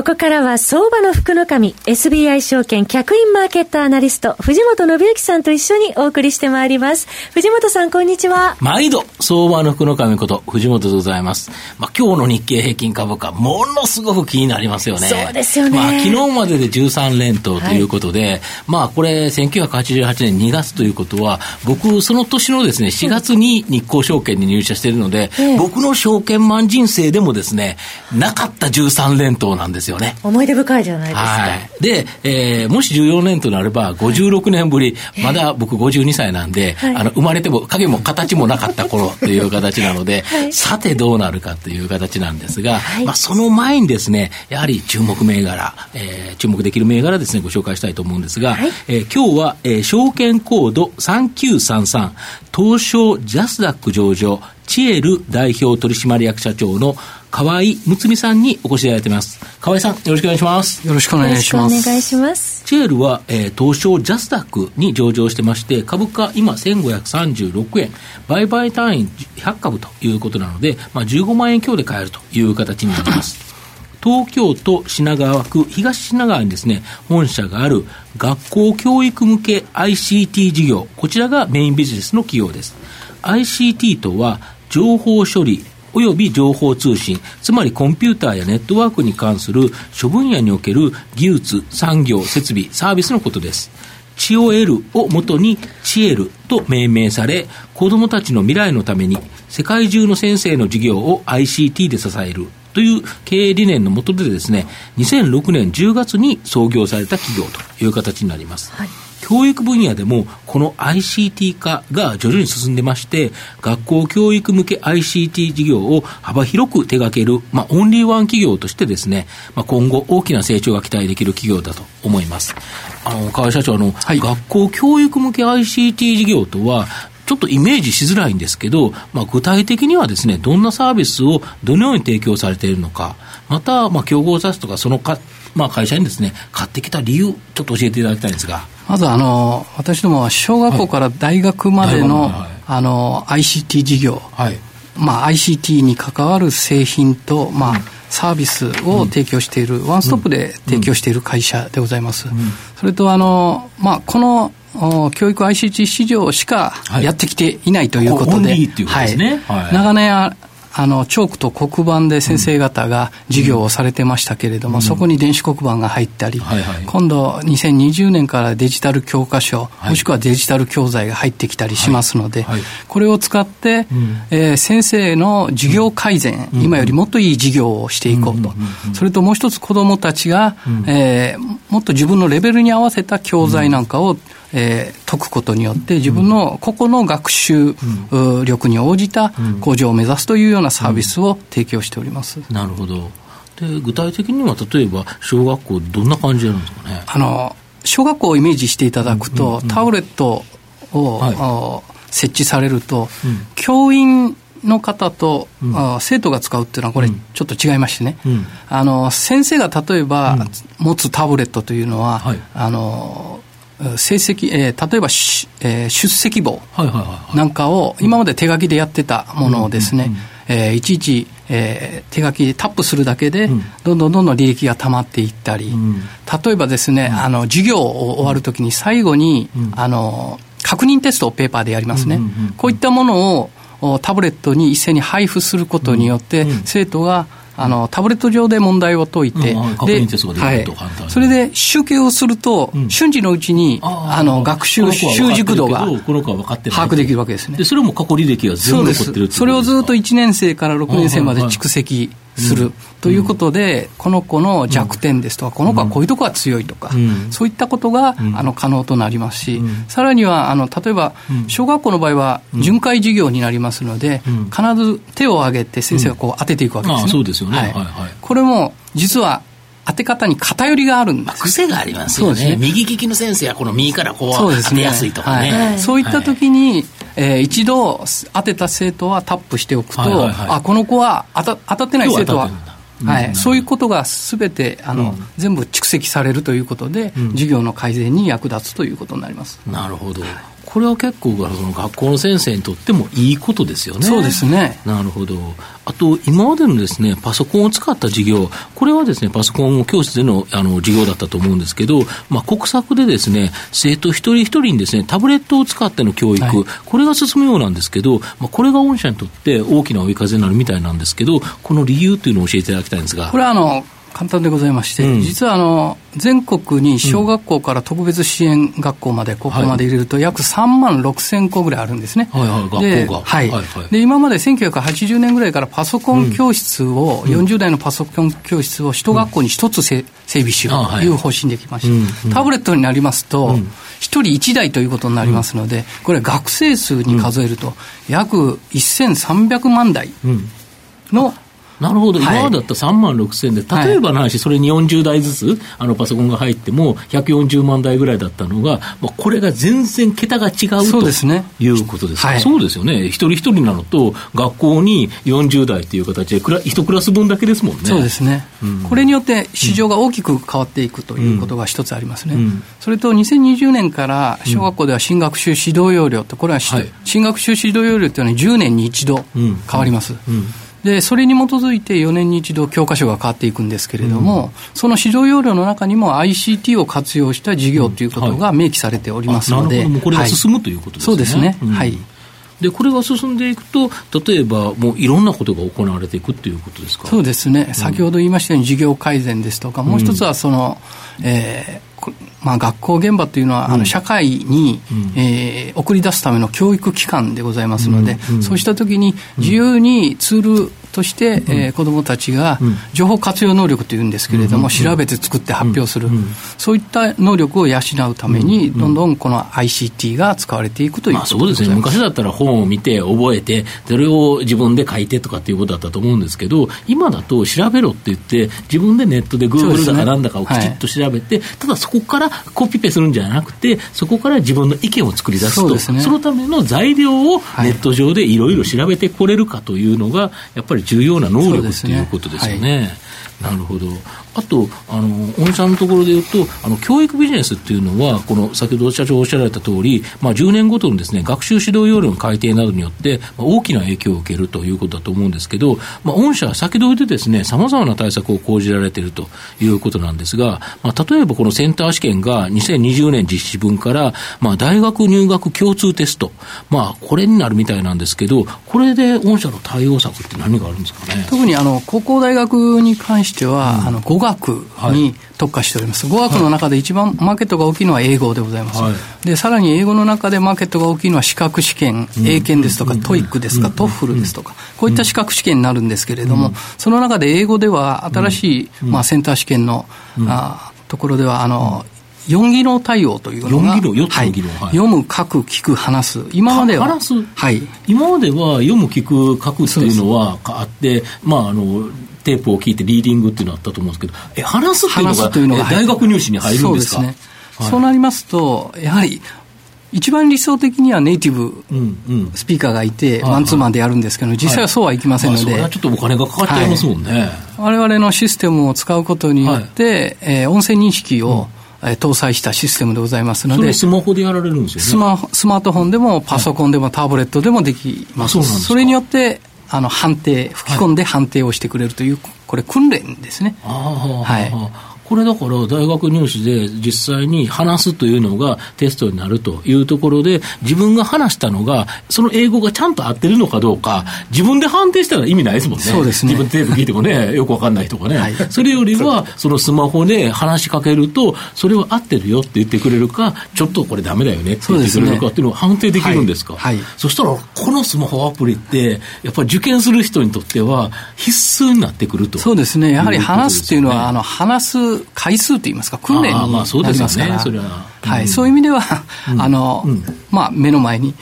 ここからは相場の福の神 SBI 証券客員マーケットアナリスト藤本信之さんと一緒にお送りしてまいります。藤本さんこんにちは。毎度相場の福の神こと藤本でございます。まあ今日の日経平均株価ものすごく気になりますよね。そうですよね。まあ昨日までで13連投ということで、はい、まあこれ1988年2月ということは僕その年のですね4月に日興証券に入社しているので、うん、僕の証券マン人生でもですねなかった13連投なんですですよね。思い出深いじゃないですか。はい。で、えー、もし14年となれば、56年ぶり、まだ僕52歳なんで、はい、あの、生まれても影も形もなかった頃という形なので、はい、さてどうなるかという形なんですが、はい、まあ、その前にですね、やはり注目銘柄、えー、注目できる銘柄ですね、ご紹介したいと思うんですが、はい、えー、今日は、えー、証券コード3933、東証ジャスダック上場、チエル代表取締役社長の河合睦美さんにお越しいただいています。河合さん、よろしくお願いします。よろしくお願いします。お願いします。チエルは、えー、東証ジャスダックに上場してまして、株価今1536円、売買単位100株ということなので、まあ、15万円強で買えるという形になります。東京都品川区東品川にですね、本社がある学校教育向け ICT 事業、こちらがメインビジネスの企業です。ICT とは情報処理、および情報通信、つまりコンピューターやネットワークに関する諸分野における技術、産業、設備、サービスのことです。知を得るをもとに知えると命名され、子供たちの未来のために世界中の先生の授業を ICT で支えるという経営理念のもとでですね、2006年10月に創業された企業という形になります。はい教育分野でもこの ICT 化が徐々に進んでまして、学校教育向け ICT 事業を幅広く手掛ける、まあ、オンリーワン企業としてですね、まあ、今後大きな成長が期待できる企業だと思います。あの、河合社長、あの、はい、学校教育向け ICT 事業とは、ちょっとイメージしづらいんですけど、まあ、具体的にはですね、どんなサービスをどのように提供されているのか、また、まあ、競合雑誌とか、そのか、まあ、会社にですね、買ってきた理由、ちょっと教えていただきたいんですが。まずあの、私どもは小学校から大学までの、はい、あの ICT 事業、はい。まあ、ICT に関わる製品と、まあ、サービスを提供している、ワンストップで提供している会社でございます。それとあの、まあ、この教育 ICT 市場しかやってきていないということで、はい、長年あのチョークと黒板で先生方が授業をされてましたけれども、うん、そこに電子黒板が入ったり、はいはい、今度2020年からデジタル教科書、はい、もしくはデジタル教材が入ってきたりしますので、はいはい、これを使って、うん、えー、先生の授業改善、うん、今よりもっといい授業をしていこうと、それともう一つ子どもたちが、えー、もっと自分のレベルに合わせた教材なんかを、えー、解くことによって自分の個々の学習力に応じた向上を目指すというようなサービスを提供しております。なるほど。で具体的には例えば小学校どんな感じなんですかね？あの小学校をイメージしていただくと、タブレットを、はい、設置されると、うん、教員の方と、うん、生徒が使うっていうのはこれちょっと違いましてね、うん、あの先生が例えば持つタブレットというのは、はい、あの成績、えー、例えばし、えー、出席簿なんかを今まで手書きでやってたものをですね、えー、いちいち、えー、手書きでタップするだけで、どんどんどんどん履歴が溜まっていったり、うん、例えばですね、あの授業を終わるときに最後に、あの確認テストをペーパーでやりますね、こういったものをタブレットに一斉に配布することによって、生徒があのタブレット上で問題を解いて、で、はい、それで集計をすると、瞬時のうちにあの学習習熟度が把握できるわけですね。でそれも過去履歴が全部残ってるそれをずっと1年生から6年生まで蓄積する。ということで、この子の弱点ですとか、この子はこういうところが強いとか、そういったことが、あの可能となりますし、さらにはあの例えば小学校の場合は巡回授業になりますので、必ず手を挙げて先生がこう当てていくわけですね。そうですよね、はい。これも実は当て方に偏りがあるんです。癖がありますよね。ね。右利きの先生はこの右からこう当てやすいとかね。はい、そういった時に、えー、一度当てた生徒はタップしておくと、はいはいはい、あこの子は当た当たってない生徒ははい、そういうことがすべてあの、うん、全部蓄積されるということで、うん、授業の改善に役立つということになります。なるほど。これは結構その学校の先生にとってもいいことですよね。そうですね。なるほど。あと、今までのですね、パソコンを使った授業、これはですね、パソコン教室でのあの授業だったと思うんですけど、まあ、国策でですね、生徒一人一人にですね、タブレットを使っての教育、はい、これが進むようなんですけど、まあ、これが御社にとって大きな追い風になるみたいなんですけど、この理由というのを教えていただきたいんですが。これはあの簡単でございまして、うん、実はあの全国に小学校から特別支援学校まで、ここまで入れると、約3万6千校ぐらいあるんですね。はいはい、学校が。はい。はいはい、で、今まで1980年ぐらいからパソコン教室を、うん、40代のパソコン教室を一学校に一つ整備しようとい。う方針できました。タブレットになりますと、一人一台ということになりますので、これ学生数に数えると、約1300万台の、なるほど、今までだったら3万6千で、例えばの話、それに40台ずつ、あのパソコンが入っても、140万台ぐらいだったのが、まあ、これが全然桁が違うとです、ね、いうことですか、そうですよね、一人一人なのと、学校に40台という形で、一クラス分だけですもんね。そうですね、うん、これによって市場が大きく変わっていくということが一つありますね。うん。うん、それと2020年から小学校では新学習指導要領と、これは、はい、新学習指導要領というのは10年に一度変わります。でそれに基づいて4年に一度教科書が変わっていくんですけれども、うん、その指導要領の中にも ICT を活用した授業ということが明記されておりますので、うんはい、これが進むということですね。そうですね、はい。でこれが進んでいくと、例えばもういろんなことが行われていくということですか？そうですね、先ほど言いましたように、授業改善ですとか、もう一つはその、えーまあ、学校現場というのは、あの社会に、うん、えー、送り出すための教育機関でございますので、そうしたときに自由にツールとして、うん、えー、子どもたちが情報活用能力というんですけれども、うん、調べて作って発表する、うん、そういった能力を養うために、どんどんこの ICT が使われていくということそうですね、昔だったら本を見て、覚えて、それを自分で書いてとかっていうことだったと思うんですけど、今だと調べろって言って、自分でネットで Google だかなんだかをきちっと調べて、ねはい、ただそこからコピペするんじゃなくて、そこから自分の意見を作り出すと、そ、ね,、のための材料をネット上でいろいろ調べてこれるかというのが、やっぱり重要な能力ということですよね。なるほど。あと、あの、御社のところで言うと、あの、教育ビジネスっていうのは、この、先ほど社長おっしゃられた通り、まあ、10年ごとのですね、学習指導要領の改定などによって、まあ、大きな影響を受けるということだと思うんですけど、まあ、御社は先取りでですね、様々な対策を講じられているということなんですが、まあ、例えばこのセンター試験が2020年実施分から、まあ、大学入学共通テスト、まあ、これになるみたいなんですけど、これで御社の対応策って何があるんですかね。特にあの、高校大学に関しては、うん、あの、語学に特化しております、語学の中で一番マーケットが大きいのは英語でございます、はい、でさらに英語の中でマーケットが大きいのは資格試験、英検ですとか、 TOEIC ですか、 TOEFL ですとか、こういった資格試験になるんですけれども、その中で英語では新しい、まあ、センター試験の、あところではあの、4技能対応というのが、4技能、4つの技能、はい、読む、書く、聞く、話。す、今までは、話す、はい、今までは読む、聞く、書くっていうのはあって、まあ、あのテープを聞いてリーディングっていうのあったと思うんですけど、え話すっていうのが大学入試に入るんですか？そうですね、はい、そうなりますと、やはり、一番理想的にはネイティブスピーカーがいて、マンツーマンでやるんですけど、実際はそうはいきませんので、それはちょっとお金がかかっちゃいますもんね。われわれのシステムを使うことによって、はえ音声認識を、搭載したシステムでございますので、スマホでやられるんですよねスマスマートフォンでもパソコンでもタブレットでもできます。それによってあの判定、吹き込んで判定をしてくれるという、これ、訓練ですね。はい。これだから大学入試で実際に話すというのがテストになるというところで、自分が話したのが、その英語がちゃんと合ってるのかどうか、自分で判定したら意味ないですもんね。そうですね。自分でテープ聞いてもね、よくわかんないとかね。はい、それよりは、そのスマホで話しかけると、それは合ってるよって言ってくれるか、ちょっとこれダメだよねって言ってくれるかっていうのを判定できるんですか？はい。はい、そしたら、このスマホアプリって、やっぱり受験する人にとっては必須になってくると。そうですね。やはり話すっていうのは、あの、話す回数といいますか、訓練になりますから、はい、そういう意味では、あの、まあ、目の前に、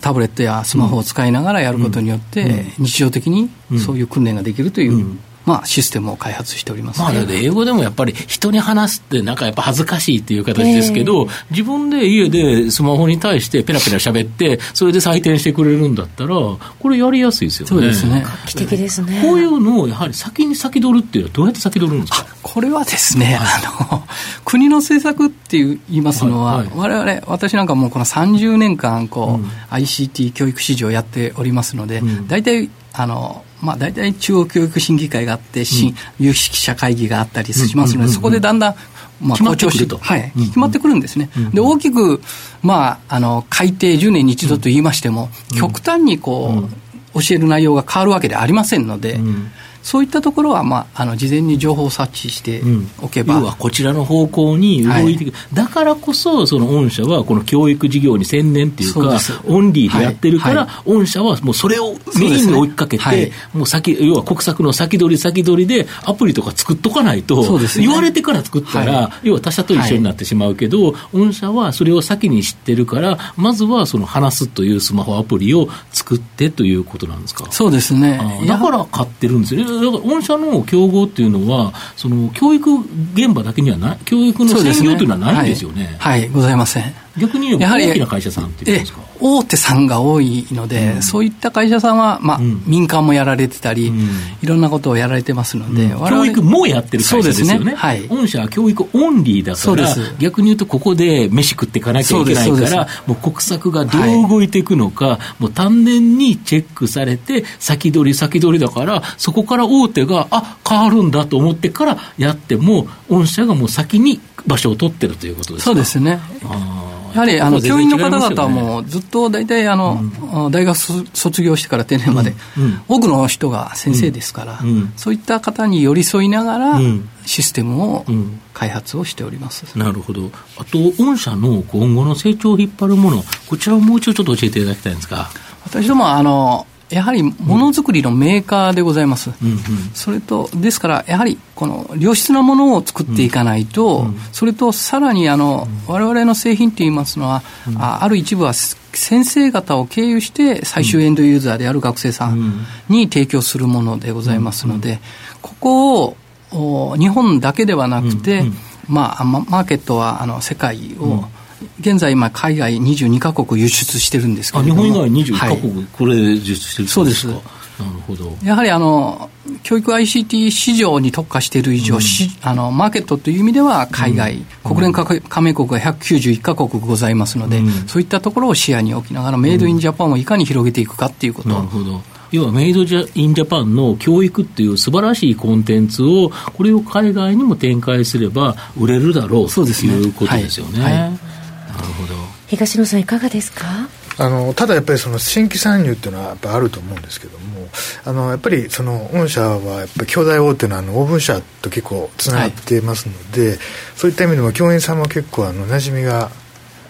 タブレットやスマホを使いながらやることによって、日常的にそういう訓練ができるというまあ、システムを開発しております、ね、まあ、英語でもやっぱり人に話すってなんかやっぱ恥ずかしいっていう形ですけど、えー、自分で家でスマホに対してペラペラ喋って、それで採点してくれるんだったら、これやりやすいですよね。そうですね。画期的ですね。こういうのをやはり先に先取るっていうのはどうやって先取るんですか？これはですね、あの、国の政策って言いますのは、はいはい、我々、私なんかもうこの30年間、こう、うん、ICT 教育市場やっておりますので、大、う、体、ん、あの、まあ、大体中央教育審議会があって、新、有識者会議があったりしますので、そこでだんだん、まあ、校長室と、はい、決まってくるんですね。で、大きく、まあ、あの、改定10年に一度と言いましても、極端にこう、教える内容が変わるわけではありませんので、そういったところは、まあ、あの事前に情報を察知しておけば、うん、要はこちらの方向に動いていく、はい、だからこそ、その御社はこの教育事業に専念っていうか、オンリーでやってるから、はい、御社はもうそれをメインに追いかけて、ね。はい、もう先要は国策の先取り先取りで、アプリとか作っとかないと、ね、言われてから作ったら、要は他社と一緒になってしまうけど、御社はそれを先に知ってるから、まずはその話すというスマホアプリを作ってということなんですか？そうですね。だから買ってるんですよね。だから御社の競合っていうのは、その教育現場だけにはない、教育の専業というのはないんですよね。はい、はい、ございません。逆にやはり大きな会社さんっていうんですか？大手さんが多いので、うん、そういった会社さんは、まあ、うん、民間もやられてたり、うん、いろんなことをやられてますので、教育もやってる会社ですよね。ね。はい、御社は教育オンリーだから、逆に言うと、ここで飯食っていかなきゃいけないから、もう国策がどう動いていくのか、はい、もう丹念にチェックされて、先取り先取りだから、そこから大手が、あ変わるんだと思ってからやっても、御社がもう先に場所を取ってるということですか？そうですね。やはりあの教員の方々もずっと大体あの、うん、大学卒業してから定年まで、うん。うん、多くの人が先生ですから、そういった方に寄り添いながら、システムを開発をしております、なるほど、あと、御社の今後の成長を引っ張るもの、こちらをもう一度ちょっと教えていただきたいんですか。私どもあのやはりものづくりのメーカーでございます、うんうん、それと、ですから、やはりこの良質なものを作っていかないと、うん、それとさらにあの、われわれの製品といいますのは、うん、あある一部は先生方を経由して、最終エンドユーザーである学生さんに提供するものでございますので、ここを日本だけではなくて、まあ、マーケットはあの世界を、現在、今、海外22か国輸出してるんですけど日本以外21か国、はい、これ輸出してるんですか？そうです。なるほど。やはりあの教育 ICT 市場に特化している以上、うん、あのマーケットという意味では海外、うん、国連加盟国が191か国ございますので、うん、そういったところを視野に置きながら、メイドインジャパンをいかに広げていくかっていうこと。なるほど。要はメイドインジャパンの教育っていう素晴らしいコンテンツを、これを海外にも展開すれば売れるだろうということですよね。東野さんいかがですか？あのただやっぱりその新規参入っていうのはやっぱあると思うんですけどもあのやっぱりその御社はやっぱり兄弟大手のあのオーブン社と結構つながっていますので、はい、そういった意味でも教員さんも結構あの馴染みが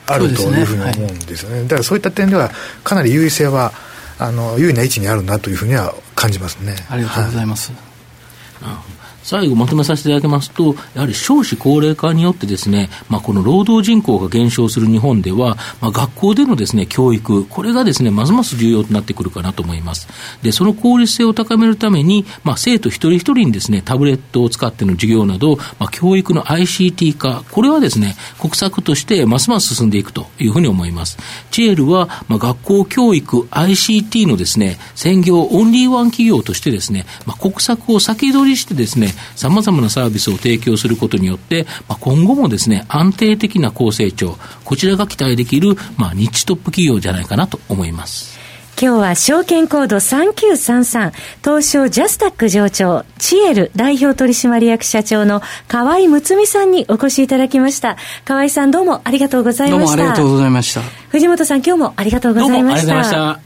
あるというふうに思うんですよね、ね。はい、だからそういった点ではかなり優位性はあの優位な位置にあるなというふうには感じますね。ありがとうございます、はい最後まとめさせていただきますと、やはり少子高齢化によってですね、まあ、この労働人口が減少する日本では、まあ、学校でのですね、教育、これがですね、ますます重要となってくるかなと思います。で、その効率性を高めるために、まあ、生徒一人一人にですね、タブレットを使っての授業など、まあ、教育の ICT 化、これはですね、国策としてますます進んでいくというふうに思います。チエルは、まあ、学校教育 ICT のですね、専業オンリーワン企業としてですね、まあ、国策を先取りしてですね、さまざまなサービスを提供することによって、まあ、今後もですね、安定的な高成長、こちらが期待できる、まあ、日トップ企業じゃないかなと思います。今日は証券コード3933東証ジャスタック上長チエル代表取締役社長の河合睦美さんにお越しいただきました。河合さんどうもありがとうございました。どうもありがとうございました。藤本さん今日もありがとうございました。どうもありがとうございました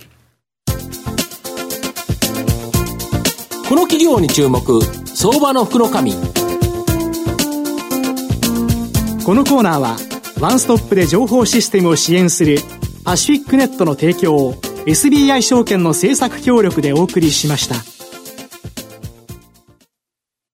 この企業に注目相場の福の神このコーナーはワンストップで情報システムを支援するパシフィックネットの提供を SBI 証券の政策協力でお送りしました。